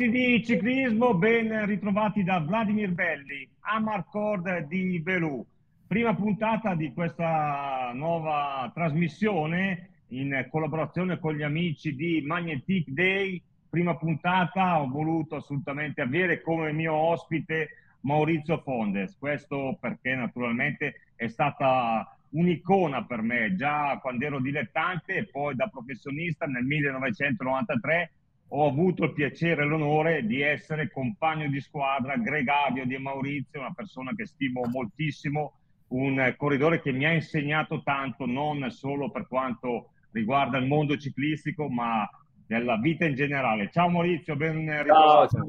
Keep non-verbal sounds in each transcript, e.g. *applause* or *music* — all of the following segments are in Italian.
Amanti di ciclismo, ben ritrovati da Vladimir Belli, Amarcord di Velù. Prima puntata di questa nuova trasmissione in collaborazione con gli amici di Magnetic Day. Prima puntata ho voluto assolutamente avere come mio ospite Maurizio Fondes. Questo perché naturalmente è stata un'icona per me già quando ero dilettante e poi da professionista nel 1993 ho avuto il piacere e l'onore di essere compagno di squadra, gregario di Maurizio, una persona che stimo moltissimo, un corridore che mi ha insegnato tanto, non solo per quanto riguarda il mondo ciclistico, ma della vita in generale. Ciao Maurizio, ben ritrovato. Ciao,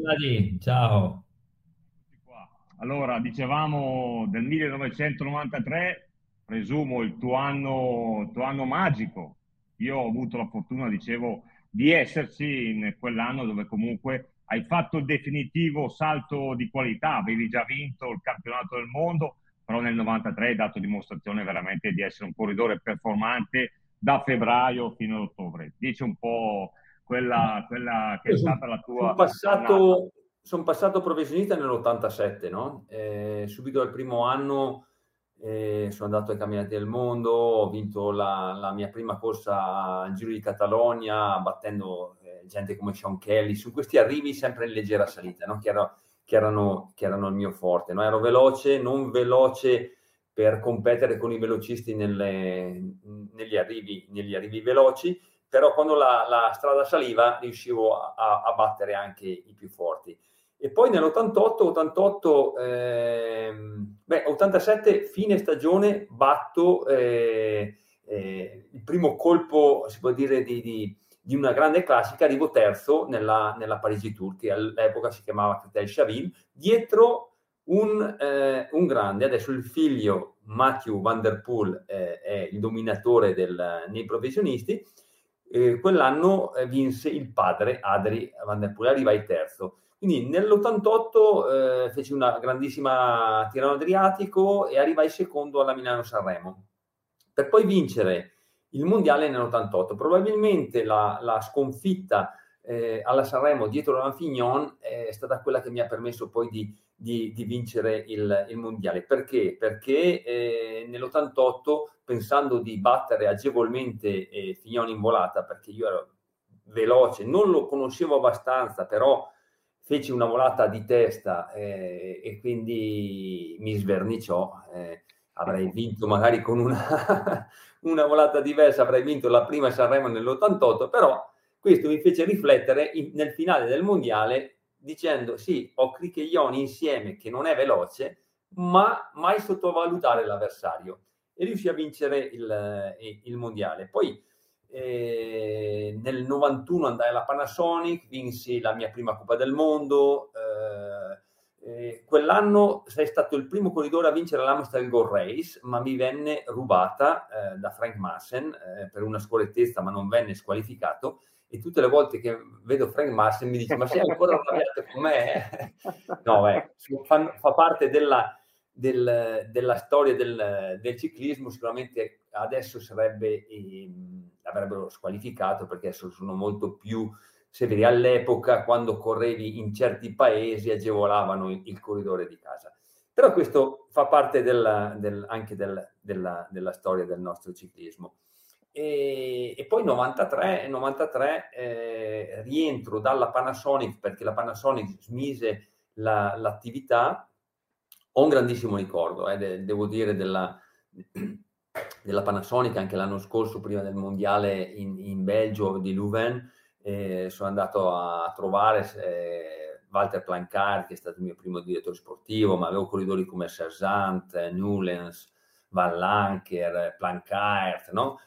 ciao. ciao. Allora, dicevamo del 1993, presumo il tuo anno, il tuo anno magico. Io ho avuto la fortuna, dicevo, di esserci in quell'anno dove comunque hai fatto il definitivo salto di qualità, avevi già vinto il campionato del mondo, però nel 93 hai dato dimostrazione veramente di essere un corridore performante da febbraio fino ad ottobre. Dici un po' quella, quella che è stata la tua... Sono passato, sono passato professionista nell'87, no? Eh, subito dal primo anno eh, sono andato ai Camminati del Mondo, ho vinto la, la, mia prima corsa al Giro di Catalogna battendo eh, gente come Sean Kelly, su questi arrivi sempre in leggera salita, no? che, era, che, erano, che, erano, il mio forte. No? Ero veloce, non veloce per competere con i velocisti nelle, negli, arrivi, negli, arrivi, veloci, però quando la, la strada saliva riuscivo a, a battere anche i più forti. E poi nell'88, 88, ehm, beh, 87, fine stagione, batto eh, eh, il primo colpo, si può dire, di, di, di, una grande classica, arrivo terzo nella, nella Parigi Tour, all'epoca si chiamava Cretel Chavin, dietro un, eh, un, grande, adesso il figlio Matthew Van Der Poel eh, è il dominatore del, nei professionisti, eh, quell'anno eh, vinse il padre Adri Van Der Poel, arrivai terzo. Quindi nell'88 eh, feci una grandissima Tirano Adriatico e arrivai secondo alla Milano-Sanremo, per poi vincere il mondiale nell'88. Probabilmente la, la sconfitta eh, alla Sanremo dietro l'Anfignon è stata quella che mi ha permesso poi di, di, di vincere il, il, mondiale. Perché? Perché eh, nell'88, pensando di battere agevolmente eh, Fignon in volata, perché io ero veloce, non lo conoscevo abbastanza, però feci una volata di testa eh, e quindi mi sverniciò. Eh, avrei vinto magari con una, *laughs* una, volata diversa, avrei vinto la prima Sanremo nell'88, però questo mi fece riflettere in, nel finale del mondiale dicendo sì, ho Cricheglioni insieme che non è veloce, ma mai sottovalutare l'avversario e riuscì a vincere il, il mondiale. Poi eh, nel 91 andai alla Panasonic, vinsi la mia prima Coppa del Mondo. Eh, eh, quell'anno sei stato il primo corridore a vincere l'Amstel Gold Race, ma mi venne rubata eh, da Frank Massen eh, per una scorrettezza, ma non venne squalificato. E tutte le volte che vedo Frank Massen mi dice: Ma sei ancora arrabbiato con me? *laughs* no, beh, fa, fa parte della, del, della storia del, del, ciclismo. Sicuramente adesso sarebbe. Eh, avrebbero squalificato perché adesso sono molto più severi. All'epoca, quando correvi in certi paesi, agevolavano il, il corridore di casa. Però questo fa parte della, del, anche del, della, della, storia del nostro ciclismo. E, e poi 93, 93 eh, rientro dalla Panasonic perché la Panasonic smise la, l'attività. Ho un grandissimo ricordo, eh, de, devo dire, della, della Panasonic anche l'anno scorso, prima del mondiale in, in Belgio di Louvain. Eh, sono andato a trovare eh, Walter Plancard, che è stato il mio primo direttore sportivo, ma avevo corridori come Serzant, Nulens, Van Lanker, Plancard, no?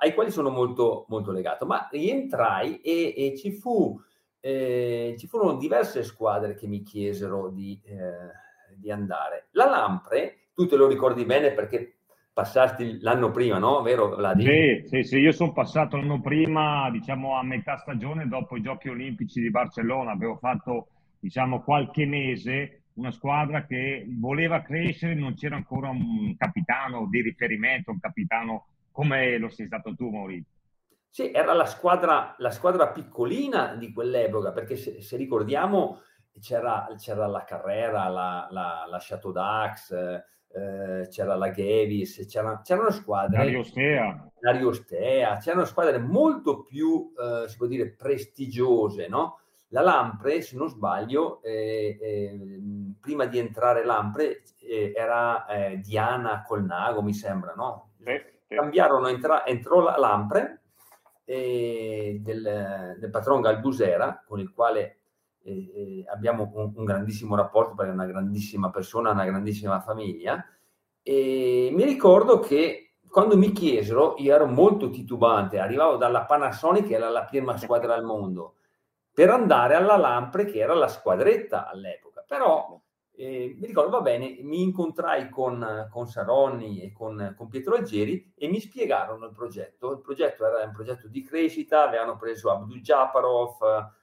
ai quali sono molto, molto legato. Ma rientrai e, e ci, fu, eh, ci furono diverse squadre che mi chiesero di, eh, di andare. La Lampre, tu te lo ricordi bene perché passasti l'anno prima, no? Vero Vladi? Sì, sì, sì, io sono passato l'anno prima, diciamo a metà stagione dopo i Giochi Olimpici di Barcellona, avevo fatto, diciamo, qualche mese una squadra che voleva crescere, non c'era ancora un capitano di riferimento, un capitano come lo sei stato tu Maurizio. Sì, era la squadra, la squadra piccolina di quell'epoca, perché se, se ricordiamo c'era, c'era, la Carrera, la, la, la Chateau d'Ax, eh, c'era la Gavis, c'era, c'erano squadre... L'Ariostea. L'Ariostea, c'erano squadre molto più, eh, si può dire, prestigiose, no? La Lampre, se non sbaglio, eh, eh, prima di entrare Lampre eh, era eh, Diana Colnago, mi sembra, no? Cambiarono, entra, entrò la Lampre del, del patron Galbusera, con il quale eh, abbiamo un, un, grandissimo rapporto perché è una grandissima persona, una grandissima famiglia. E mi ricordo che quando mi chiesero, io ero molto titubante, arrivavo dalla Panasonic, che era la prima squadra al mondo, per andare alla Lampre, che era la squadretta all'epoca. Però eh, mi ricordo, va bene, mi incontrai con, con Saronni e con, con, Pietro Algeri e mi spiegarono il progetto. Il progetto era un progetto di crescita, avevano preso Abdul Japarov,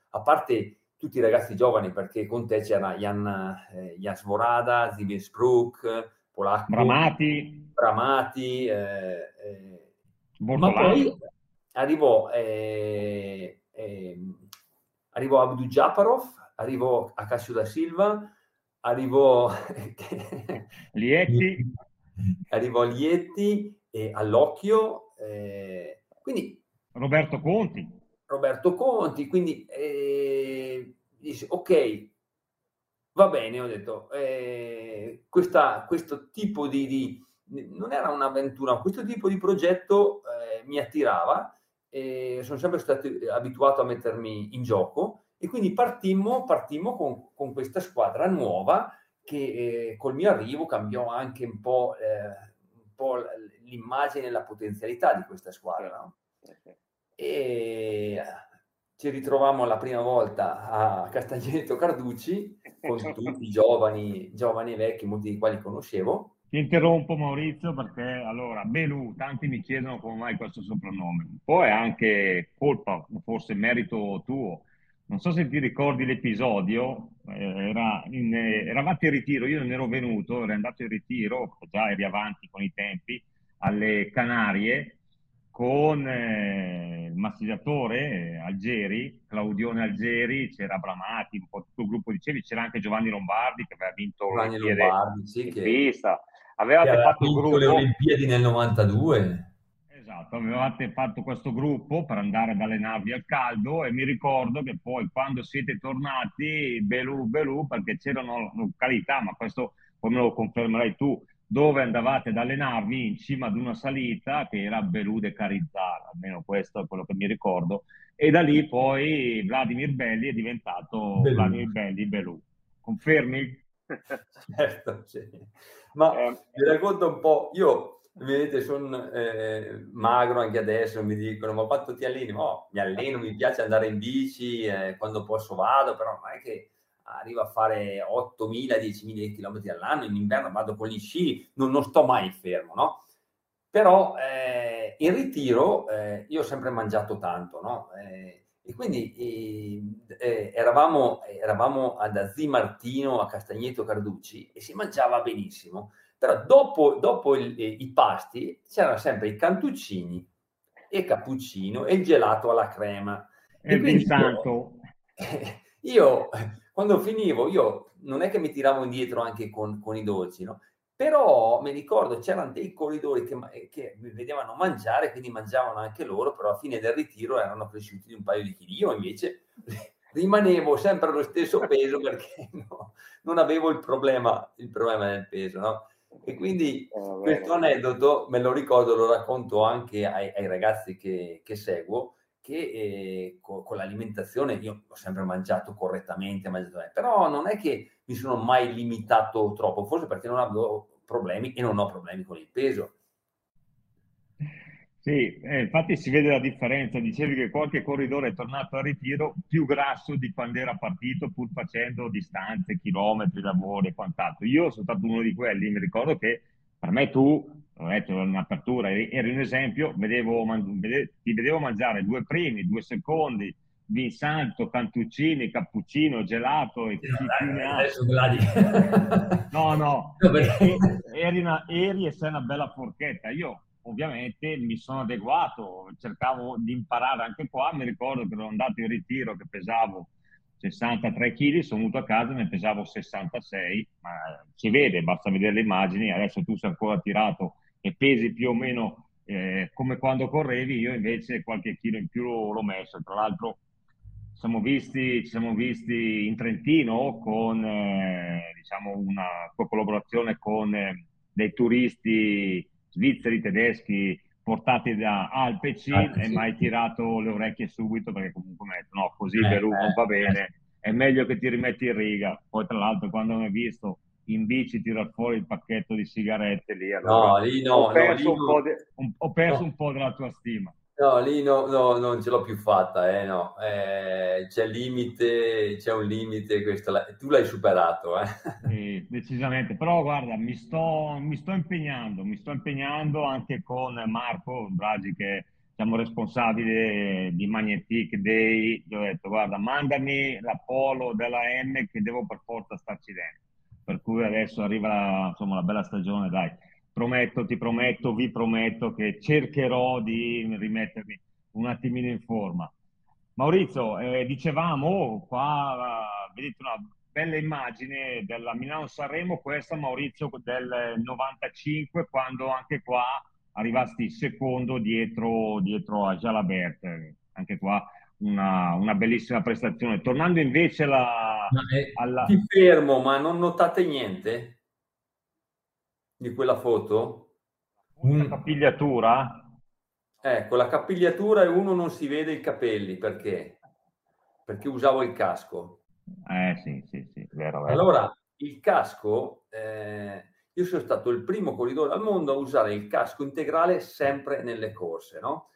a parte tutti i ragazzi giovani, perché con te c'era Jan, eh, Jan Svorada, Zivin Spruk, Polacco, Bramati, Bramati eh, eh, ma poi arrivò, eh, ehm, arrivò Abdu Japarov, arrivò Acacio da Silva, arrivò *laughs* Lietti, arrivò Lietti e all'occhio, eh, quindi Roberto Conti. Roberto Conti, quindi eh, dice ok, va bene, ho detto, eh, questa, questo tipo di, di, non era un'avventura, questo tipo di progetto eh, mi attirava sono sempre stato abituato a mettermi in gioco e quindi partimmo, partimmo con, con questa squadra nuova che eh, col mio arrivo cambiò anche un po', eh, un po l'immagine e la potenzialità di questa squadra. No? E ci ritrovammo la prima volta a Castagneto Carducci con *laughs* tutti i giovani, giovani e vecchi, molti dei quali conoscevo. Ti interrompo Maurizio perché allora Belù, tanti mi chiedono come mai questo soprannome, un po' è anche colpa, forse merito tuo. Non so se ti ricordi l'episodio, eh, era in, eh, eravate in ritiro, io non ero venuto, ero andato in ritiro, già eri avanti con i tempi, alle Canarie con eh, il massaggiatore eh, Algeri, Claudione Algeri, c'era Bramati, un po' tutto il gruppo dicevi, c'era anche Giovanni Lombardi che aveva vinto Giovanni Lombardi, sì, che, pista. Avevate che fatto vinto gruppo... le Olimpiadi nel 92. Esatto, avevate fatto questo gruppo per andare ad allenarvi al caldo e mi ricordo che poi quando siete tornati, belù belù, perché c'erano località, ma questo poi me lo confermerai tu, dove andavate ad allenarvi in cima ad una salita che era Belù de Carizzara, almeno questo è quello che mi ricordo, e da lì poi Vladimir Belli è diventato Belù. Vladimir Belli Belù. Confermi? *laughs* certo, sì. Ma eh, vi racconto un po', io vedete sono eh, magro anche adesso, mi dicono ma quanto ti alleni? Oh, mi alleno, mi piace andare in bici, eh, quando posso vado, però non è che arrivo a fare 8.000, 10.000 km all'anno, in inverno vado con gli sci, non, non sto mai fermo, no? Però eh, in ritiro eh, io ho sempre mangiato tanto, no? Eh, e quindi eh, eh, eravamo, eravamo ad Azzi Martino a Castagneto Carducci e si mangiava benissimo, però dopo, dopo il, eh, i pasti c'erano sempre i cantuccini e il cappuccino e il gelato alla crema. E, e quindi io, *laughs* io quando finivo, io non è che mi tiravo indietro anche con, con i dolci, no? Però mi ricordo c'erano dei corridori che, che mi vedevano mangiare, quindi mangiavano anche loro, però a fine del ritiro erano cresciuti di un paio di chili. Io invece *laughs* rimanevo sempre allo stesso peso perché *laughs* no, non avevo il problema, il problema del peso, no? E quindi oh, questo aneddoto me lo ricordo, lo racconto anche ai, ai ragazzi che, che seguo, che eh, con, con, l'alimentazione io ho sempre mangiato correttamente, mangiato, però non è che mi sono mai limitato troppo, forse perché non avevo problemi e non ho problemi con il peso. Sì, eh, infatti si vede la differenza. Dicevi che qualche corridore è tornato a ritiro più grasso di quando era partito, pur facendo distanze, chilometri, lavori e quant'altro. Io sono stato uno di quelli, mi ricordo che per me tu ho detto in apertura, eri un esempio, vedevo, vedevo, ti vedevo mangiare due primi, due secondi, di salto, cantuccini, cappuccino, gelato e ne ha. No, no, *laughs* eri, una, eri, e sei una bella forchetta. Io ovviamente mi sono adeguato, cercavo di imparare anche qua, mi ricordo che ero andato in ritiro che pesavo 63 kg, sono venuto a casa e ne pesavo 66, ma si vede, basta vedere le immagini, adesso tu sei ancora tirato e pesi più o meno eh, come quando correvi, io invece qualche chilo in più l'ho messo, tra l'altro siamo visti, ci siamo visti in Trentino con eh, diciamo una collaborazione con eh, dei turisti svizzeri, tedeschi portati da A al PC ah, e mai tirato le orecchie subito perché comunque no così eh, Perù non va eh, bene eh. è meglio che ti rimetti in riga. Poi tra l'altro quando mi hai visto in bici tirar fuori il pacchetto di sigarette lì allora no, lì no, ho perso, no, un, po de, un, ho perso no. un po' della tua stima No, lì no, no, non ce l'ho più fatta, eh, no. Eh, c'è limite, c'è un limite, questo, tu l'hai superato. Eh. *laughs* Sì, decisamente, però guarda, mi sto, mi sto impegnando, mi sto impegnando anche con Marco Bragi che siamo responsabili di Magnetic Day, gli ho detto guarda mandami la polo della M che devo per forza starci dentro, per cui adesso arriva insomma la bella stagione, dai prometto, ti prometto, vi prometto che cercherò di rimettermi un attimino in forma. Maurizio, eh, dicevamo, qua vedete una bella immagine della Milano-Sanremo, questa Maurizio del 95, quando anche qua arrivasti secondo dietro, dietro a Jalabert. Anche qua una, una, bellissima prestazione. Tornando invece alla, eh, alla... Ti fermo, ma non notate niente? di quella foto? Una capigliatura? Ecco, la capigliatura e uno non si vede i capelli, perché? Perché usavo il casco. Eh sì, sì, sì, vero, vero. Allora, il casco, eh, io sono stato il primo corridore al mondo a usare il casco integrale sempre nelle corse, no?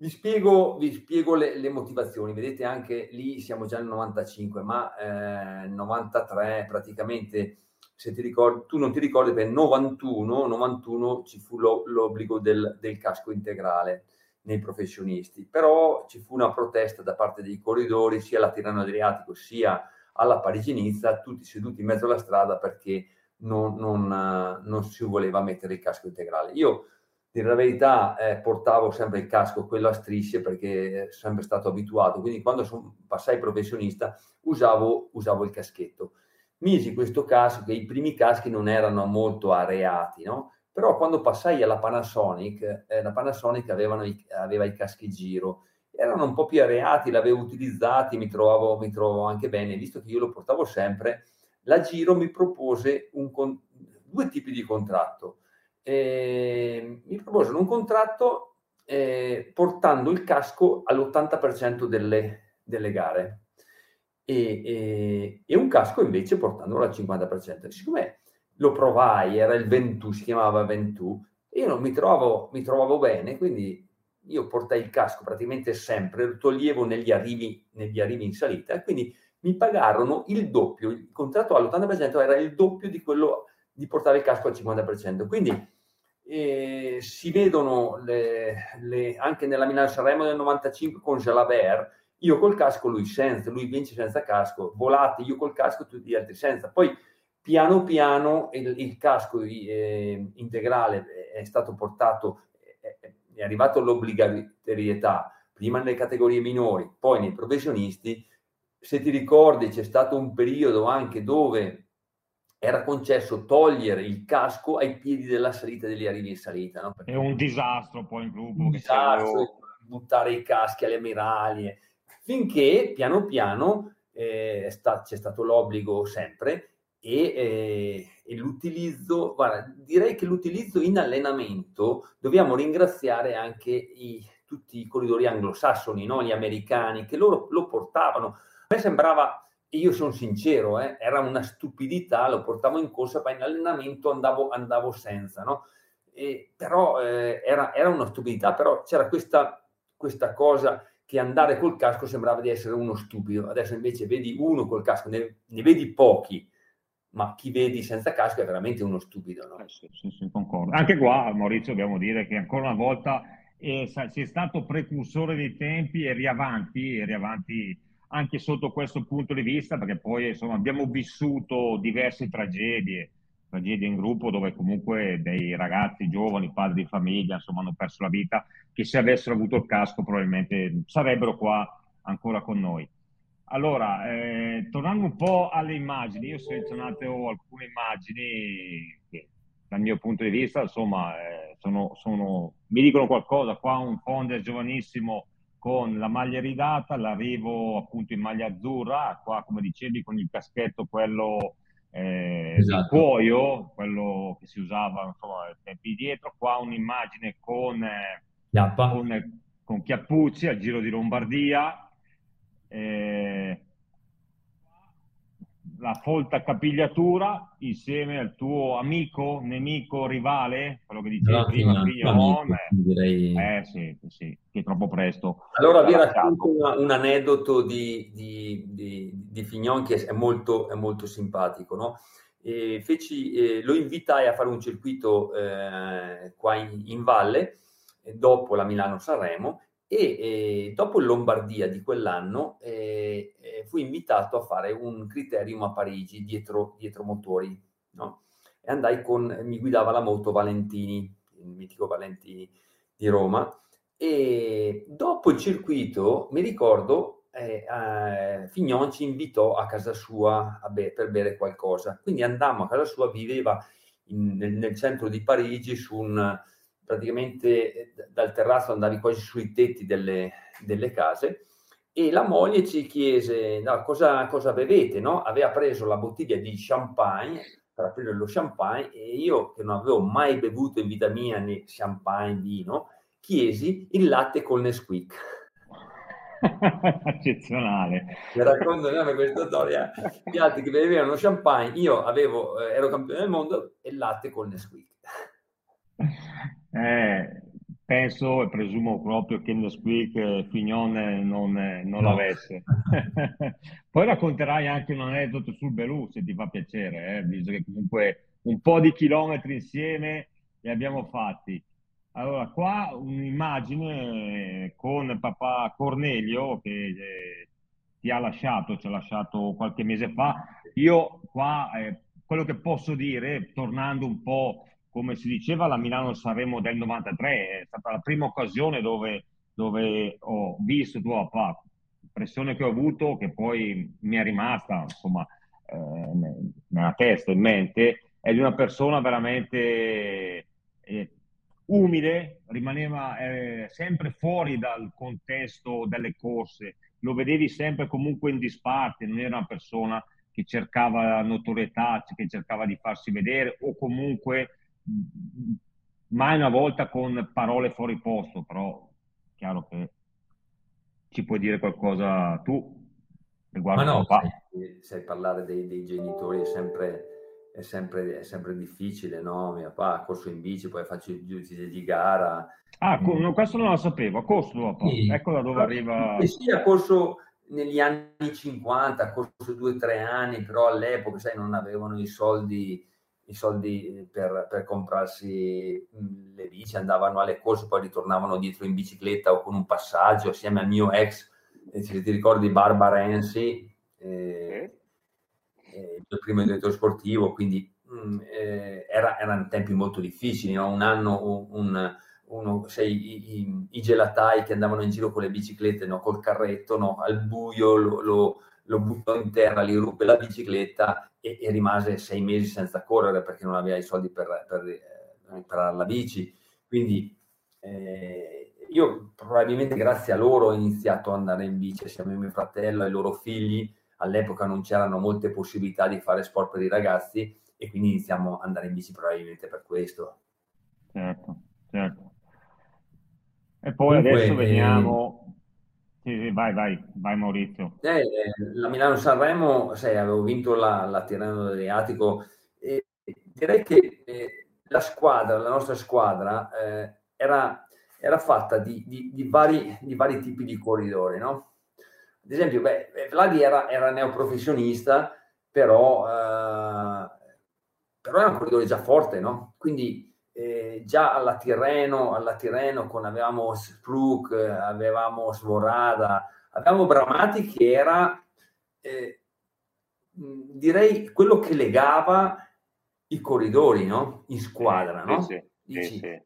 Vi spiego, vi spiego le, le, motivazioni, vedete anche lì siamo già nel 95, ma eh, 93 praticamente se ti ricordi, tu non ti ricordi, per 91, 91 ci fu lo, l'obbligo del, del, casco integrale nei professionisti, però ci fu una protesta da parte dei corridori sia alla Tirano Adriatico sia alla Parigi-Nizza, tutti seduti in mezzo alla strada perché non, non, non si voleva mettere il casco integrale. Io, dire la verità, eh, portavo sempre il casco, quello a strisce, perché sono sempre stato abituato, quindi quando son, passai professionista usavo, usavo il caschetto misi questo casco, che i primi caschi non erano molto areati, no? Però quando passai alla Panasonic, eh, la Panasonic i, aveva i caschi giro, erano un po' più areati, l'avevo utilizzati, mi trovavo, mi trovavo anche bene, visto che io lo portavo sempre, la Giro mi propose un, due tipi di contratto. Eh, mi proposero un contratto eh, portando il casco all'80% delle, delle gare e, e, e un casco invece portandolo al 50%. Siccome lo provai, era il Ventù, si chiamava Ventù, io non mi, trovavo, mi trovavo bene, quindi io portai il casco praticamente sempre, lo toglievo negli arrivi, negli arrivi in salita quindi mi pagarono il doppio, il contratto all'80% era il doppio di quello di portare il casco al 50%. Quindi eh, si vedono le, le, anche nella Milano Sanremo del 95 con Jalabert, io col casco, lui senza, lui vince senza casco, volate io col casco, tutti gli altri senza. Poi piano piano il, il casco eh, integrale è stato portato, è, è arrivato l'obbligatorietà, prima nelle categorie minori, poi nei professionisti. Se ti ricordi c'è stato un periodo anche dove era concesso togliere il casco ai piedi della salita degli arrivi in salita. No? È un disastro poi in gruppo. Un disastro, buttare i caschi alle ammiraglie finché piano piano eh, sta, c'è stato l'obbligo sempre e, eh, e, l'utilizzo, guarda, direi che l'utilizzo in allenamento dobbiamo ringraziare anche i, tutti i corridori anglosassoni, no? gli americani, che loro lo portavano. A me sembrava, io sono sincero, eh, era una stupidità, lo portavo in corsa, poi in allenamento andavo, andavo senza, no? E, però eh, era, era, una stupidità, però c'era questa, questa cosa che andare col casco sembrava di essere uno stupido. Adesso invece vedi uno col casco, ne, ne vedi pochi, ma chi vedi senza casco è veramente uno stupido. No? Eh sì, sì, sì, concordo. Anche qua, Maurizio, dobbiamo dire che ancora una volta eh, si è stato precursore dei tempi e riavanti, e riavanti anche sotto questo punto di vista, perché poi insomma, abbiamo vissuto diverse tragedie. tragedia in gruppo dove comunque dei ragazzi giovani, padri di famiglia, insomma, hanno perso la vita, che se avessero avuto il casco probabilmente sarebbero qua ancora con noi. Allora, eh, tornando un po' alle immagini, io ho selezionato alcune immagini che dal mio punto di vista, insomma, eh, sono, sono, mi dicono qualcosa. Qua un Fondes giovanissimo con la maglia ridata, l'arrivo appunto in maglia azzurra, qua come dicevi con il caschetto quello eh, esatto. cuoio, quello che si usava insomma ai tempi dietro, qua un'immagine con, eh, con, con Chiappucci al Giro di Lombardia, eh, la folta capigliatura insieme al tuo amico, nemico, rivale, quello che dicevi no, prima, Pignon, direi... eh sì, sì, che è troppo presto. Allora vi racconto un aneddoto di, di, di, di, Fignon che è molto, è molto simpatico, no? E feci, eh, lo invitai a fare un circuito eh, qua in, in valle, dopo la Milano-Sanremo, e eh, dopo il Lombardia di quell'anno eh, eh, fui invitato a fare un criterium a Parigi dietro, dietro motori no? e andai con, mi guidava la moto Valentini, il mitico Valentini di Roma e dopo il circuito mi ricordo eh, Fignon ci invitò a casa sua a be- per bere qualcosa quindi andammo a casa sua, viveva in, nel, nel centro di Parigi su un praticamente eh, dal terrazzo andavi quasi sui tetti delle, delle case e la moglie ci chiese no, cosa, cosa, bevete, no? Aveva preso la bottiglia di champagne per aprire lo champagne e io che non avevo mai bevuto in vita mia né champagne, vino, chiesi il latte col Nesquik. *laughs* Eccezionale. Mi racconto questa storia. Gli altri che bevevano champagne, io avevo, eh, ero campione del mondo e latte col Nesquik. Eh, penso e presumo proprio che Nesquik eh, Fignon non, non no. l'avesse. *laughs* Poi racconterai anche un aneddoto sul Belù, se ti fa piacere, eh, visto che comunque un po' di chilometri insieme li abbiamo fatti. Allora, qua un'immagine con papà Cornelio che eh, ti ha lasciato, ci ha lasciato qualche mese fa. Io qua, eh, quello che posso dire, tornando un po' come si diceva la Milano-Sanremo del 93, è stata la prima occasione dove, dove ho visto tuo papà, l'impressione che ho avuto, che poi mi è rimasta insomma eh, nella testa, in mente, è di una persona veramente eh, umile, rimaneva eh, sempre fuori dal contesto delle corse, lo vedevi sempre comunque in disparte, non era una persona che cercava notorietà, che cercava di farsi vedere o comunque mai una volta con parole fuori posto, però chiaro che ci puoi dire qualcosa tu riguardo Ma no, sai, sai, parlare dei, dei genitori è sempre, è, sempre, è sempre, difficile, no? Mio papà ha corso in bici, poi faccio i giudici di gara. Ah, mm. questo non lo sapevo, ha corso papà, sì. ecco da dove arriva... Sì, ha corso negli anni 50, ha corso due o tre anni, però all'epoca, sai, non avevano i soldi i soldi per, per, comprarsi le bici, andavano alle corse, poi ritornavano dietro in bicicletta o con un passaggio assieme al mio ex, eh, se ti ricordi, Barbara Renzi, eh, eh, il primo direttore sportivo, quindi mh, eh, era, erano tempi molto difficili, no? un anno un, uno, sei, i, i, i, gelatai che andavano in giro con le biciclette, no? col carretto, no? al buio lo, lo, lo buttò in terra, gli ruppe la bicicletta e, e, rimase sei mesi senza correre perché non aveva i soldi per, per eh, imparare la bici. Quindi eh, io probabilmente grazie a loro ho iniziato ad andare in bici assieme a mio fratello e ai loro figli. All'epoca non c'erano molte possibilità di fare sport per i ragazzi e quindi iniziamo ad andare in bici probabilmente per questo. Certo, certo. E poi Comunque, adesso veniamo, sì, vai, vai, vai Maurizio. Eh, la Milano-Sanremo, sai, avevo vinto la, la Tirreno Adriatico e direi che eh, la squadra, la nostra squadra, eh, era, era, fatta di, di, di, vari, di, vari, tipi di corridori, no? Ad esempio, beh, Vladi era, era neoprofessionista, però, eh, però era un corridore già forte, no? Quindi eh, già alla Tirreno, alla Tirreno con, avevamo Spruk, avevamo Svorada, avevamo Bramati che era, eh, direi, quello che legava i corridori, no? In squadra, no? Sì, Dici, sì,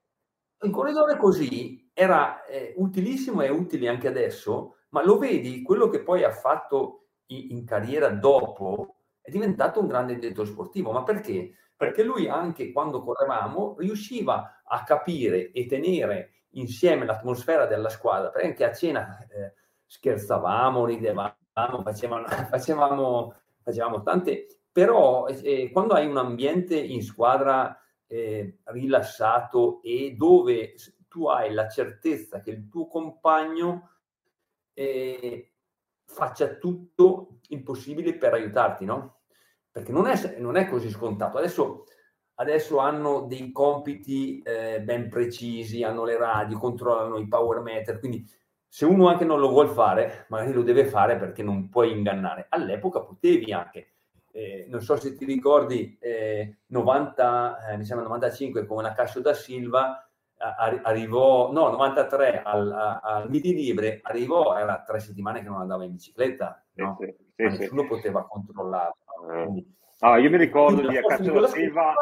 un corridore così era eh, utilissimo e utile anche adesso, ma lo vedi, quello che poi ha fatto in, in carriera dopo è diventato un grande direttore sportivo. Ma perché? Perché lui anche quando correvamo riusciva a capire e tenere insieme l'atmosfera della squadra, perché anche a cena eh, scherzavamo, ridevamo, facevamo, *laughs* facevamo, facevamo tante, però eh, quando hai un ambiente in squadra eh, rilassato e dove tu hai la certezza che il tuo compagno eh, faccia tutto il possibile per aiutarti, no? Perché non è, non è così scontato. Adesso, adesso hanno dei compiti eh, ben precisi, hanno le radio, controllano i power meter, quindi se uno anche non lo vuole fare, magari lo deve fare perché non puoi ingannare. All'epoca potevi anche eh, non so se ti ricordi, eh, 90, eh, mi sembra 95 con la Cassio da Silva, arrivò, no, 93 al, al Midi Libre, arrivò, era tre settimane che non andava in bicicletta, no? sì, sì, nessuno sì. poteva controllarlo. Ah, io mi ricordo di da Silva,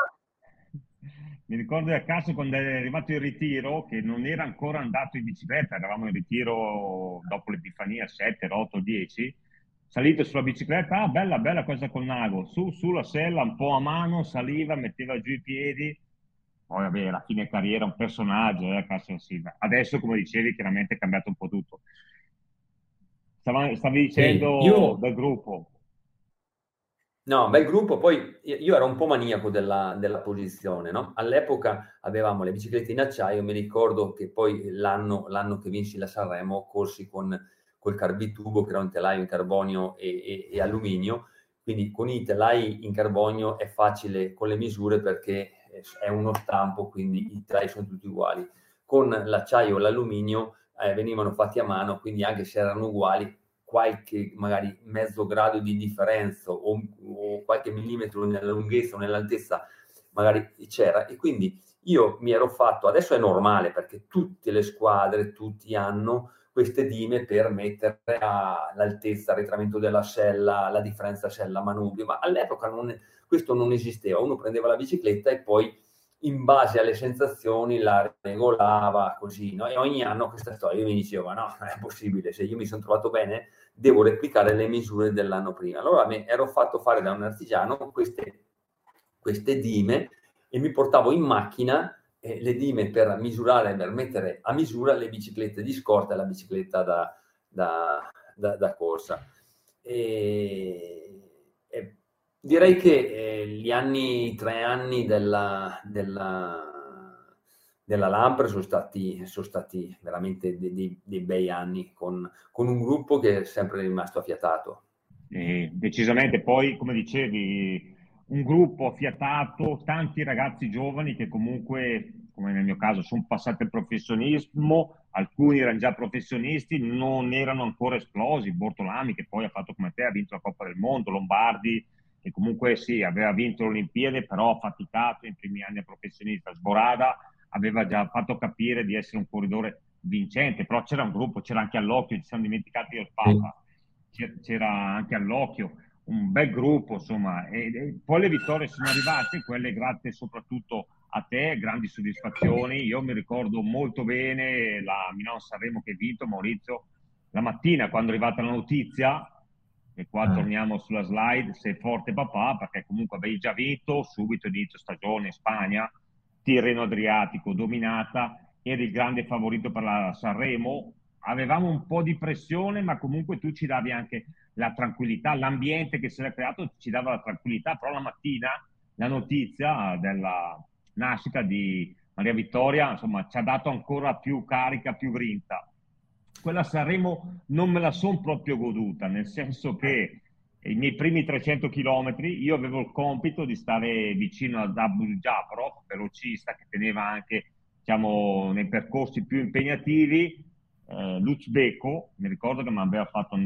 mi ricordo di Cassio quando è arrivato il ritiro, che non era ancora andato in bicicletta, eravamo in ritiro dopo l'Epifania 7, 8, 10, salito sulla bicicletta, ah bella, bella cosa col nago, su, su la sella, un po' a mano, saliva, metteva giù i piedi, poi vabbè, alla fine carriera un personaggio, eh, Cassio Silva. Adesso, come dicevi, chiaramente è cambiato un po' tutto. Stavi, stavi dicendo sì, io... del gruppo. No, bel gruppo, poi io ero un po' maniaco della, della posizione, no? All'epoca avevamo le biciclette in acciaio, mi ricordo che poi l'anno, l'anno che vinsi la Sanremo corsi con col carbitubo che era un telaio in carbonio e, e, e alluminio, quindi con i telai in carbonio è facile con le misure perché è uno stampo, quindi i telai sono tutti uguali. Con l'acciaio e l'alluminio eh, venivano fatti a mano, quindi anche se erano uguali, qualche magari mezzo grado di differenza o, o qualche millimetro nella lunghezza o nell'altezza magari c'era e quindi io mi ero fatto, adesso è normale perché tutte le squadre, tutti hanno queste dime per mettere all'altezza, arretramento della sella, la differenza sella-manubrio, ma all'epoca non, questo non esisteva, uno prendeva la bicicletta e poi in base alle sensazioni la regolava così, no? e ogni anno questa storia io mi dicevo, ma no, non è possibile, se io mi sono trovato bene devo replicare le misure dell'anno prima. Allora mi ero fatto fare da un artigiano queste, queste dime e mi portavo in macchina eh, le dime per misurare, per mettere a misura le biciclette di scorta e la bicicletta da, da, da, da corsa. E, e direi che eh, gli anni, tre anni della, della, della Lampre sono stati, sono stati veramente dei, dei, dei bei anni con, con, un gruppo che è sempre rimasto affiatato. Eh, decisamente, poi come dicevi, un gruppo affiatato, tanti ragazzi giovani che comunque, come nel mio caso, sono passati al professionismo, alcuni erano già professionisti, non erano ancora esplosi, Bortolami che poi ha fatto come te, ha vinto la Coppa del Mondo, Lombardi che comunque sì, aveva vinto l'Olimpiade, però ha faticato in primi anni a professionista, Sborada aveva già fatto capire di essere un corridore vincente, però c'era un gruppo, c'era anche all'occhio, ci siamo dimenticati del Papa, c'era anche all'occhio un bel gruppo, insomma, e, e, poi le vittorie sono arrivate, quelle grazie soprattutto a te, grandi soddisfazioni. Io mi ricordo molto bene la Milano Sanremo che hai vinto, Maurizio, la mattina quando è arrivata la notizia, e qua eh. torniamo sulla slide, sei forte papà, perché comunque avevi già vinto, subito inizio stagione in Spagna, Tirreno Adriatico dominata, eri il grande favorito per la Sanremo, avevamo un po' di pressione, ma comunque tu ci davi anche la tranquillità, l'ambiente che si era creato ci dava la tranquillità, però la mattina la notizia della nascita di Maria Vittoria, insomma, ci ha dato ancora più carica, più grinta. Quella Sanremo non me la sono proprio goduta, nel senso che i miei primi 300 km io avevo il compito di stare vicino ad Abu Jabrov, velocista che teneva anche diciamo, nei percorsi più impegnativi, eh, Luzbeko, mi ricordo che mi aveva fatto,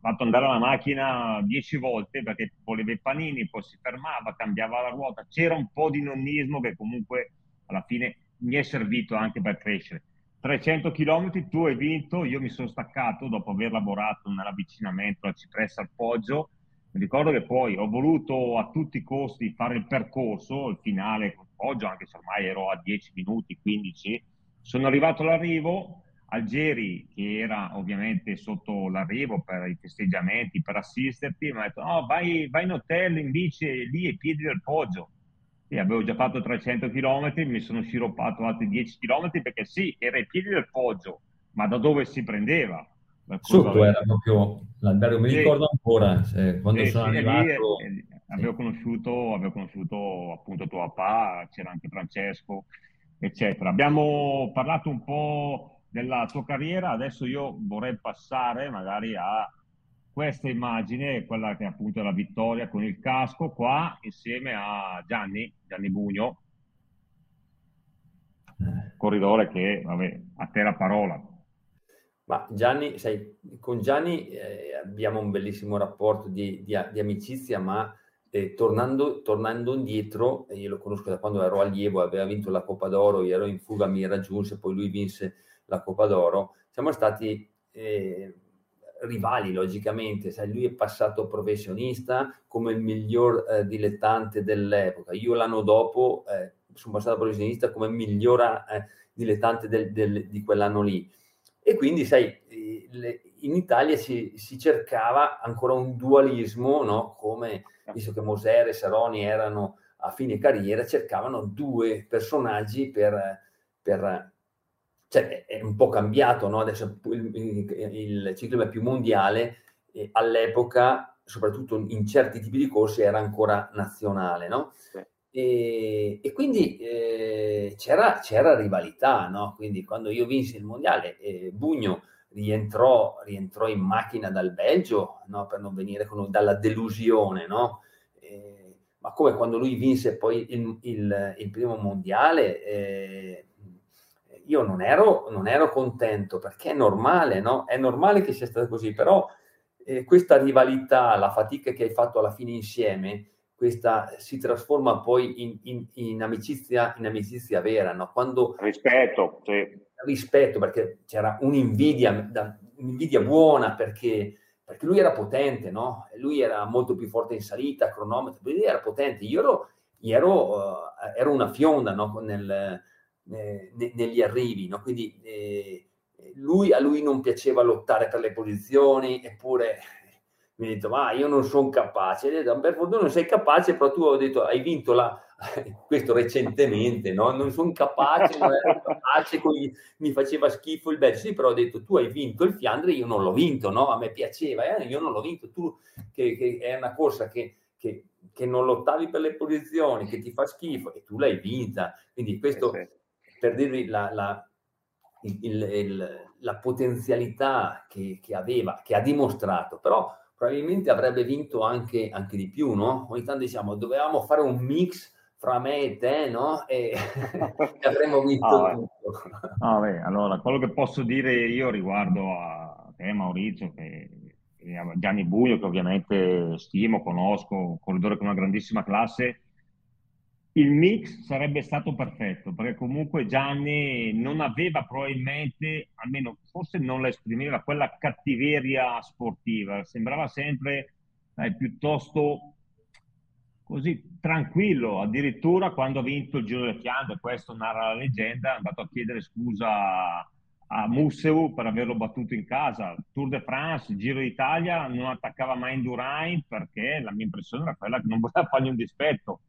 fatto, andare la macchina dieci volte perché voleva i panini, poi si fermava, cambiava la ruota, c'era un po' di nonnismo che comunque alla fine mi è servito anche per crescere. 300 km, tu hai vinto, io mi sono staccato dopo aver lavorato nell'avvicinamento al Cipressa al Poggio, Mi ricordo che poi ho voluto a tutti i costi fare il percorso, il finale con Poggio, anche se ormai ero a 10 minuti, 15. Sono arrivato all'arrivo, Algeri, che era ovviamente sotto l'arrivo per i festeggiamenti, per assisterti, mi ha detto no, vai, vai in hotel in bici lì ai piedi del Poggio. Sì, avevo già fatto 300 km, mi sono sciroppato altri 10 km perché sì, era ai piedi del Poggio, ma da dove si prendeva? Sotto era proprio l'albergo, mi ricordo ancora eh, quando sono arrivato. Lì, avevo, conosciuto, avevo conosciuto appunto tuo papà, c'era anche Francesco, eccetera. Abbiamo parlato un po' della tua carriera, adesso io vorrei passare magari a questa immagine, quella che è appunto la vittoria con il casco, qua insieme a Gianni, Gianni Bugno, eh. corridore che, vabbè, a te la parola. Ma Gianni, sai, con Gianni eh, abbiamo un bellissimo rapporto di, di, di amicizia, ma eh, tornando, tornando, indietro, io lo conosco da quando ero allievo, aveva vinto la Coppa d'Oro, io ero in fuga, mi raggiunse, poi lui vinse la Coppa d'Oro, siamo stati eh, rivali logicamente, sai, lui è passato professionista come il miglior eh, dilettante dell'epoca, io l'anno dopo eh, sono passato professionista come miglior eh, dilettante del, del, di quell'anno lì e quindi, sai, in Italia si, si cercava ancora un dualismo, no? come visto che Moser e Saroni erano a fine carriera, cercavano due personaggi per, per cioè è un po' cambiato, no? adesso il, il, il ciclo è più mondiale, e all'epoca, soprattutto in certi tipi di corsi, era ancora nazionale, no? Sì. E, e quindi eh, c'era, c'era, rivalità, no? Quindi quando io vinsi il mondiale, eh, Bugno rientrò, rientrò, in macchina dal Belgio no? per non venire con, dalla delusione, no? Eh, ma come quando lui vinse poi il, il, il primo mondiale, eh, io non ero, non ero, contento perché è normale, no? È normale che sia stato così, però eh, questa rivalità, la fatica che hai fatto alla fine insieme, questa si trasforma poi in, in, in, amicizia, in amicizia vera, no? Quando, rispetto, sì. rispetto, perché c'era un'invidia, un'invidia buona perché, perché, lui era potente, no? Lui era molto più forte in salita, cronometro, lui era potente. Io ero, ero, uh, ero una fionda no? Nel, eh, negli arrivi, no? Quindi eh, lui, a lui non piaceva lottare per le posizioni, eppure mi ha detto ma io non sono capace, ho detto, per fortuna non sei capace, però tu ho detto hai vinto la, *laughs* questo recentemente, no? non sono capace, non ero capace, gli, mi faceva schifo il Belgio, sì però ho detto tu hai vinto il Fiandre, io non l'ho vinto, no? a me piaceva, eh? io non l'ho vinto, tu che, che è una corsa che, che, che, non lottavi per le posizioni, che ti fa schifo e tu l'hai vinta, quindi questo eh sì. per dirvi la, la il, il, la potenzialità che, che, aveva, che ha dimostrato, però probabilmente avrebbe vinto anche, anche di più, no? Ogni tanto diciamo, dovevamo fare un mix fra me e te, no? E, *laughs* e avremmo vinto ah, tutto. Ah, beh, allora, quello che posso dire io riguardo a te, Maurizio, che, che Gianni Buio, che ovviamente stimo, conosco, un corridore con una grandissima classe, il mix sarebbe stato perfetto perché comunque Gianni non aveva probabilmente, almeno forse non la esprimeva, quella cattiveria sportiva, sembrava sempre dai, piuttosto così tranquillo, addirittura quando ha vinto il Giro delle Fiandre, questo narra la leggenda, è andato a chiedere scusa a Musseu per averlo battuto in casa. Tour de France, Giro d'Italia, non attaccava mai Indurain perché la mia impressione era quella che non voleva fargli un dispetto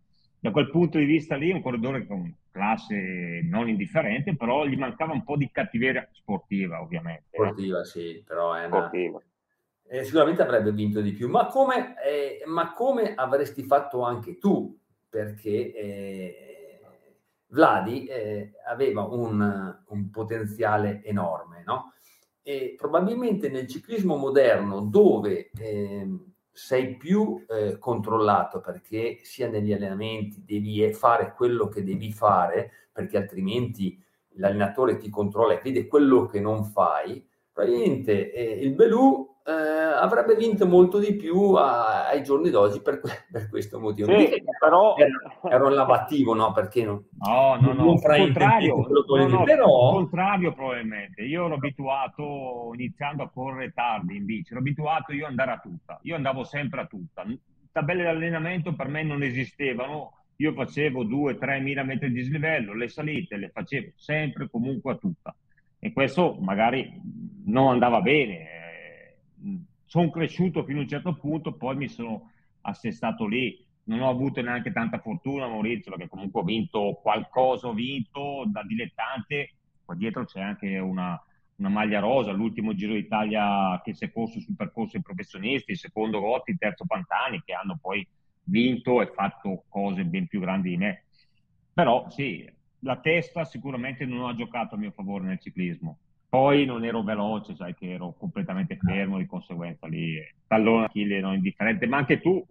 da quel punto di vista lì un corridore con classe non indifferente, però gli mancava un po' di cattiveria sportiva, ovviamente. Sportiva, no? sì, però è una... Eh, sicuramente avrebbe vinto di più, ma come, eh, ma come avresti fatto anche tu? Perché eh, Vladi eh, aveva un, un, potenziale enorme, no? E probabilmente nel ciclismo moderno, dove ehm, sei più eh, controllato perché sia negli allenamenti devi fare quello che devi fare perché altrimenti l'allenatore ti controlla e vede quello che non fai. Probabilmente eh, il Belù eh, avrebbe vinto molto di più a, ai giorni d'oggi per, *laughs* per questo motivo. Sì, però... Ero lavattivo, no? Perché no? No, no, no, non contrario, no, no, però... contrario probabilmente. Io ero abituato, iniziando a correre tardi in bici, ero abituato io ad andare a tutta. Io andavo sempre a tutta. Tabelle di allenamento per me non esistevano. Io facevo 2-3 mila metri di dislivello, le salite le facevo sempre comunque a tutta. E questo magari non andava bene sono cresciuto fino a un certo punto, poi mi sono assestato lì. Non ho avuto neanche tanta fortuna, Maurizio, perché comunque ho vinto qualcosa, ho vinto da dilettante. Qua dietro c'è anche una, una maglia rosa, l'ultimo Giro d'Italia che si è corso sul percorso dei professionisti, il secondo Rotti, il terzo Pantani, che hanno poi vinto e fatto cose ben più grandi di me. Però sì, la testa sicuramente non ha giocato a mio favore nel ciclismo. Poi non ero veloce, sai che ero completamente fermo, di conseguenza lì tallone Achille ero indifferente, ma anche tu,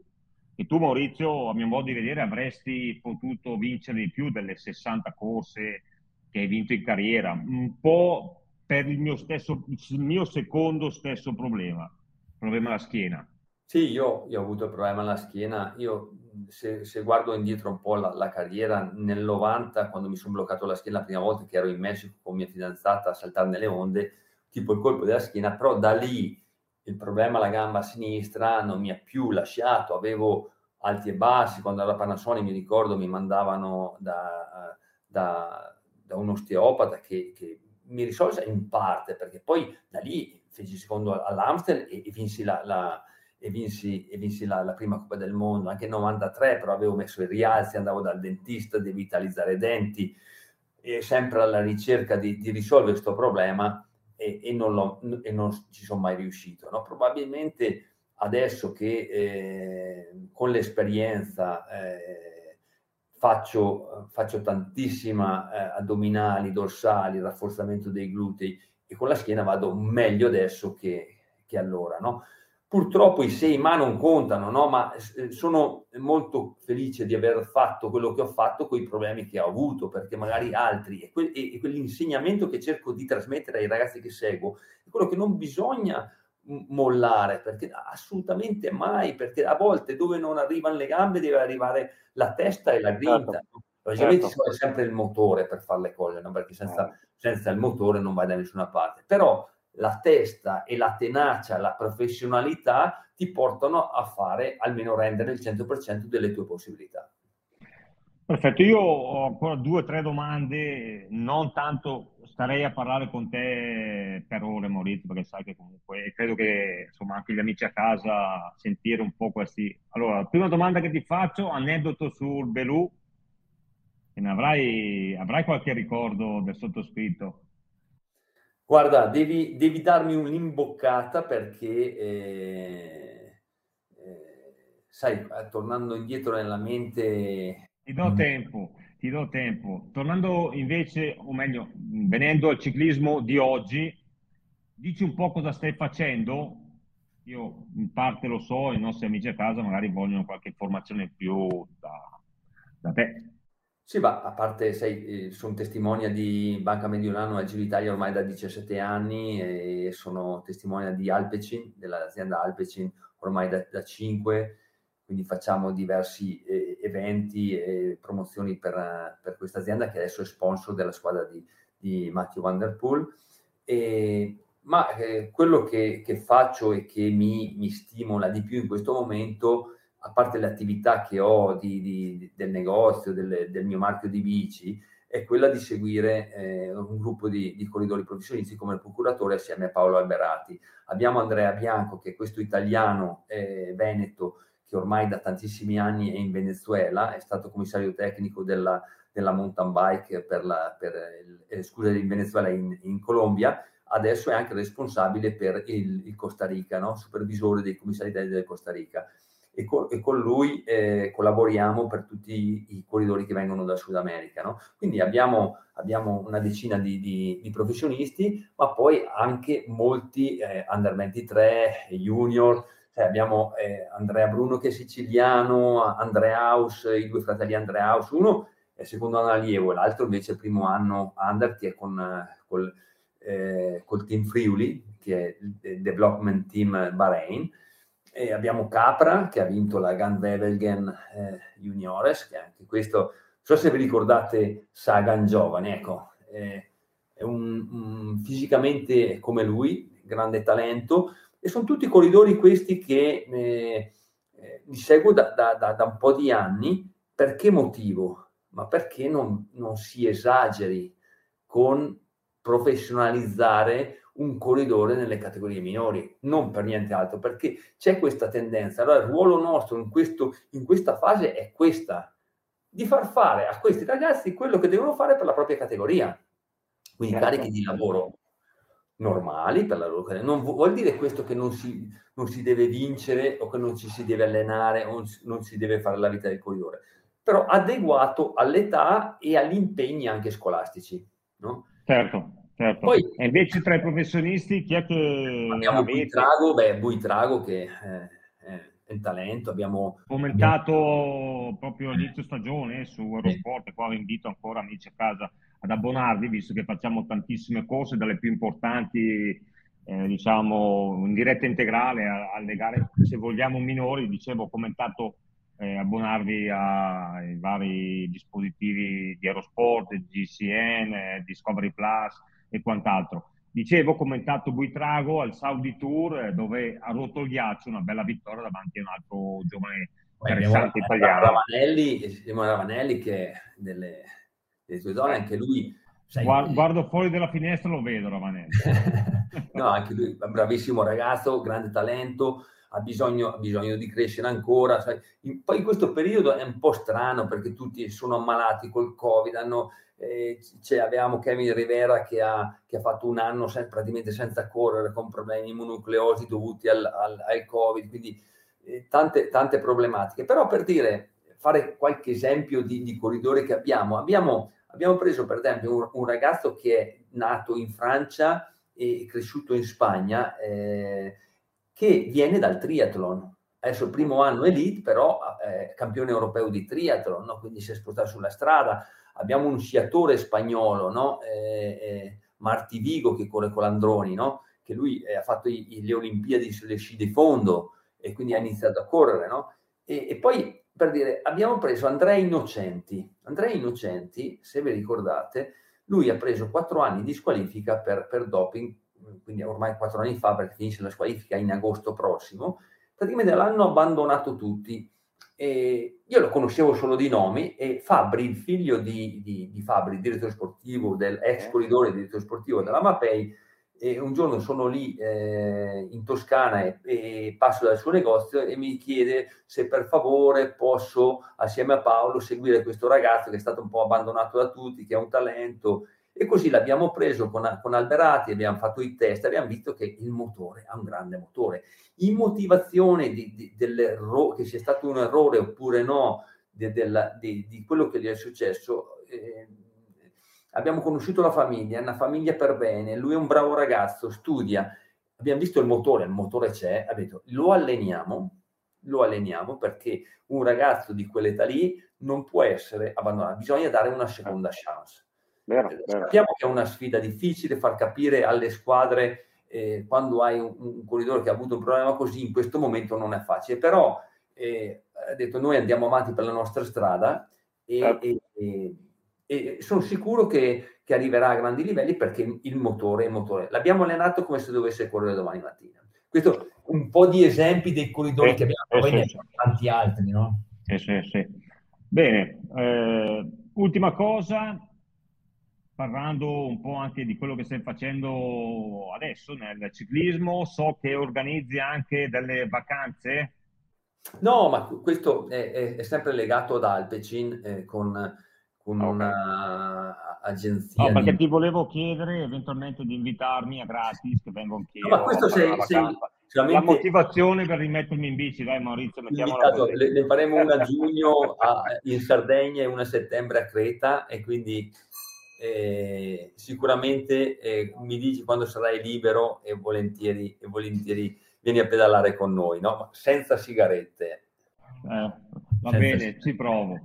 e tu Maurizio, a mio modo di vedere, avresti potuto vincere di più delle 60 corse che hai vinto in carriera, un po' per il mio, stesso, il mio secondo stesso problema, problema alla schiena. Sì, io, io, ho avuto il problema alla schiena. Io, se, se guardo indietro un po' la, la, carriera, nel 90, quando mi sono bloccato la schiena la prima volta, che ero in Messico con mia fidanzata a saltare nelle onde, tipo il colpo della schiena, però da lì il problema alla gamba sinistra non mi ha più lasciato. Avevo alti e bassi. Quando alla Panasonic, mi ricordo, mi mandavano da, da, da un osteopata che, che mi risolse in parte, perché poi da lì feci secondo all'Amstel e, e vinsi la, la e vinsi, e vinsi la, la, prima Coppa del Mondo, anche nel 93, però avevo messo i rialzi, andavo dal dentista, devitalizzare i denti, e sempre alla ricerca di, di risolvere questo problema e, e, non e, non ci sono mai riuscito. No? Probabilmente adesso che eh, con l'esperienza eh, faccio, faccio tantissima eh, addominali, dorsali, rafforzamento dei glutei e con la schiena vado meglio adesso che, che allora. No? Purtroppo i sei ma non contano, no? ma eh, sono molto felice di aver fatto quello che ho fatto con i problemi che ho avuto, perché magari altri, e, que- e quell'insegnamento che cerco di trasmettere ai ragazzi che seguo, è quello che non bisogna mollare, perché assolutamente mai, perché a volte dove non arrivano le gambe deve arrivare la testa e la grinta. Certo. Logicamente certo. ci vuole sempre il motore per fare le cose, no? perché senza, certo. senza il motore non vai da nessuna parte. Però la testa e la tenacia, la professionalità ti portano a fare almeno rendere il 100% delle tue possibilità. Perfetto, io ho ancora due o tre domande, non tanto starei a parlare con te per ore Maurizio, perché sai che comunque credo che insomma anche gli amici a casa sentire un po' questi. Allora, prima domanda che ti faccio, aneddoto sul Belù, ne avrai, avrai qualche ricordo del sottoscritto? Guarda, devi, devi darmi un'imboccata perché, eh, eh, sai, tornando indietro nella mente... Ti do tempo, ti do tempo. Tornando invece, o meglio, venendo al ciclismo di oggi, dici un po' cosa stai facendo. Io in parte lo so, i nostri amici a casa magari vogliono qualche informazione in più da, da te. Sì, ma a parte, sei, eh, sono testimonia di Banca Mediolano al Giro d'Italia ormai da 17 anni e sono testimonia di Alpecin, dell'azienda Alpecin ormai da, da 5, quindi facciamo diversi eh, eventi e promozioni per, per questa azienda che adesso è sponsor della squadra di, di Matthew Van. E, ma eh, quello che, che, faccio e che mi, mi stimola di più in questo momento a parte le attività che ho di, di, del negozio, del, del, mio marchio di bici, è quella di seguire eh, un gruppo di, di, corridori professionisti come il procuratore assieme a Paolo Alberati. Abbiamo Andrea Bianco, che è questo italiano eh, veneto che ormai da tantissimi anni è in Venezuela, è stato commissario tecnico della, della mountain bike per la, per il, eh, scusa, in Venezuela in, in Colombia, adesso è anche responsabile per il, il Costa Rica, no? supervisore dei commissari del Costa Rica e con, e con lui eh, collaboriamo per tutti i, corridori che vengono dal Sud America. No? Quindi abbiamo, abbiamo, una decina di, di, di, professionisti, ma poi anche molti eh, under 23, junior. Cioè abbiamo eh, Andrea Bruno che è siciliano, Andrea House, i due fratelli Andrea House, uno è secondo anno allievo l'altro invece è primo anno under che è con, col, eh, col team Friuli, che è il Development Team Bahrain, e abbiamo Capra che ha vinto la Gunvevelgen eh, Juniores, che anche questo, non so se vi ricordate Sagan giovane, ecco, eh, è un, un, fisicamente come lui, grande talento, e sono tutti corridori questi che eh, eh, li seguo da, da, da, da, un po' di anni. Per che motivo? Ma perché non, non si esageri con professionalizzare un corridore nelle categorie minori, non per niente altro, perché c'è questa tendenza. Allora il ruolo nostro in, questo, in questa fase è questa, di far fare a questi ragazzi quello che devono fare per la propria categoria. Quindi certo. carichi di lavoro normali per la loro carriera. Non vuol dire questo che non si, non si, deve vincere o che non ci si deve allenare o non si deve fare la vita del corridore, però adeguato all'età e agli impegni anche scolastici. No? Certo. Certo. Poi, e invece tra i professionisti chi è che abbiamo Buitrago, beh, Buitrago che è, è, un talento, abbiamo commentato abbiamo... proprio all'inizio stagione su Eurosport, e qua vi invito ancora amici a casa ad abbonarvi, visto che facciamo tantissime corse, dalle più importanti eh, diciamo in diretta integrale alle gare, se vogliamo minori, dicevo, ho commentato eh, abbonarvi ai vari dispositivi di Aerosport, GCN, eh, Discovery Plus, e quant'altro. Dicevo, ho commentato Buitrago al Saudi Tour eh, dove ha rotto il ghiaccio, una bella vittoria davanti a un altro giovane interessante italiano. Ravanelli, Simone Ravanelli che delle, delle tue donne, anche lui... Sai, guardo, guardo fuori dalla finestra lo vedo Ravanelli. *laughs* no, anche lui, bravissimo ragazzo, grande talento, ha bisogno, ha bisogno di crescere ancora. Sai. Poi in questo periodo è un po' strano perché tutti sono ammalati col Covid, hanno eh, avevamo Kevin Rivera che ha, che ha fatto un anno sen- praticamente senza correre con problemi immunonucleosi dovuti al, al, al Covid, quindi eh, tante, tante, problematiche. Però per dire, fare qualche esempio di, di corridori che abbiamo, abbiamo, abbiamo preso per esempio un, un, ragazzo che è nato in Francia e cresciuto in Spagna, eh, che viene dal triathlon. Adesso il primo anno elite, però eh, campione europeo di triathlon, no? quindi si è spostato sulla strada, abbiamo un sciatore spagnolo, no? eh, eh, Marti Vigo che corre con l'Androni, no? che lui eh, ha fatto i, le Olimpiadi sulle sci di fondo e quindi ha iniziato a correre. E, e, poi per dire, abbiamo preso Andrea Innocenti. Andrea Innocenti, se vi ricordate, lui ha preso quattro anni di squalifica per, per doping, quindi ormai quattro anni fa perché finisce la squalifica in agosto prossimo. Praticamente l'hanno abbandonato tutti e io lo conoscevo solo di nomi e Fabri, il figlio di, di, di Fabri, direttore sportivo, del ex corridore direttore sportivo della Mapei, e un giorno sono lì eh, in Toscana e, e, passo dal suo negozio e mi chiede se per favore posso assieme a Paolo seguire questo ragazzo che è stato un po' abbandonato da tutti, che ha un talento e così l'abbiamo preso con, con Alberati, abbiamo fatto i test, abbiamo visto che il motore ha un grande motore. In motivazione di, di, che sia stato un errore oppure no, di, di, di quello che gli è successo, eh, abbiamo conosciuto la famiglia, è una famiglia per bene, lui è un bravo ragazzo, studia, abbiamo visto il motore, il motore c'è, ha detto lo alleniamo, lo alleniamo perché un ragazzo di quell'età lì non può essere abbandonato, bisogna dare una seconda chance. Vero, eh, vero. Sappiamo che è una sfida difficile far capire alle squadre eh, quando hai un, un, corridore che ha avuto un problema così, in questo momento non è facile, però eh, ha detto noi andiamo avanti per la nostra strada e, certo. e, e, e sono sicuro che, che, arriverà a grandi livelli perché il motore, il motore l'abbiamo allenato come se dovesse correre domani mattina. Questo un po' di esempi dei corridori sì, che abbiamo, poi sì, ne abbiamo tanti altri, no? Sì, sì, sì. Bene, eh, ultima cosa, parlando un po' anche di quello che stai facendo adesso nel ciclismo, so che organizzi anche delle vacanze. No, ma questo è, è, è sempre legato ad Alpecin eh, con, con okay. un'agenzia. No, perché di... ti volevo chiedere eventualmente di invitarmi a gratis, che vengo anch'io. No, ma questo sei, sei, la motivazione per rimettermi in bici, dai Maurizio, mettiamola le, ne faremo una a *laughs* giugno a, in Sardegna e una a settembre a Creta e quindi eh, sicuramente eh, mi dici quando sarai libero e volentieri, e volentieri vieni a pedalare con noi, no? Senza sigarette. Eh, va senza bene, sigarette. ci provo.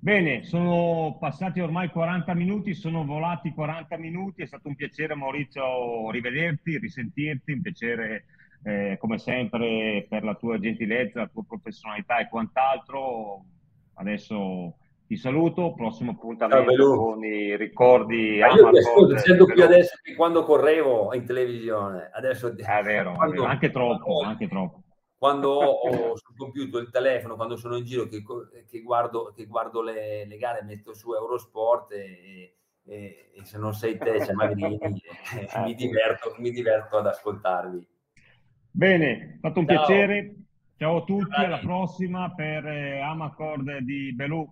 Bene, sono passati ormai 40 minuti, sono volati 40 minuti, è stato un piacere Maurizio rivederti, risentirti, un piacere eh, come sempre per la tua gentilezza, la tua professionalità e quant'altro. Adesso ti saluto, prossimo appuntamento con i ricordi. Ma io ti ascolto, sento più adesso che quando correvo in televisione. Adesso è vero, quando, è vero. anche troppo, *laughs* anche troppo quando ho *laughs* sul computer il telefono, quando sono in giro che, che guardo, che guardo le, le, gare, metto su Eurosport e, e, e se non sei te, c'è Magrini, *laughs* eh, mi, diverto, mi diverto ad ascoltarvi. Bene, è stato un Ciao. piacere. Ciao a tutti, alla prossima per eh, Amacord di Belù.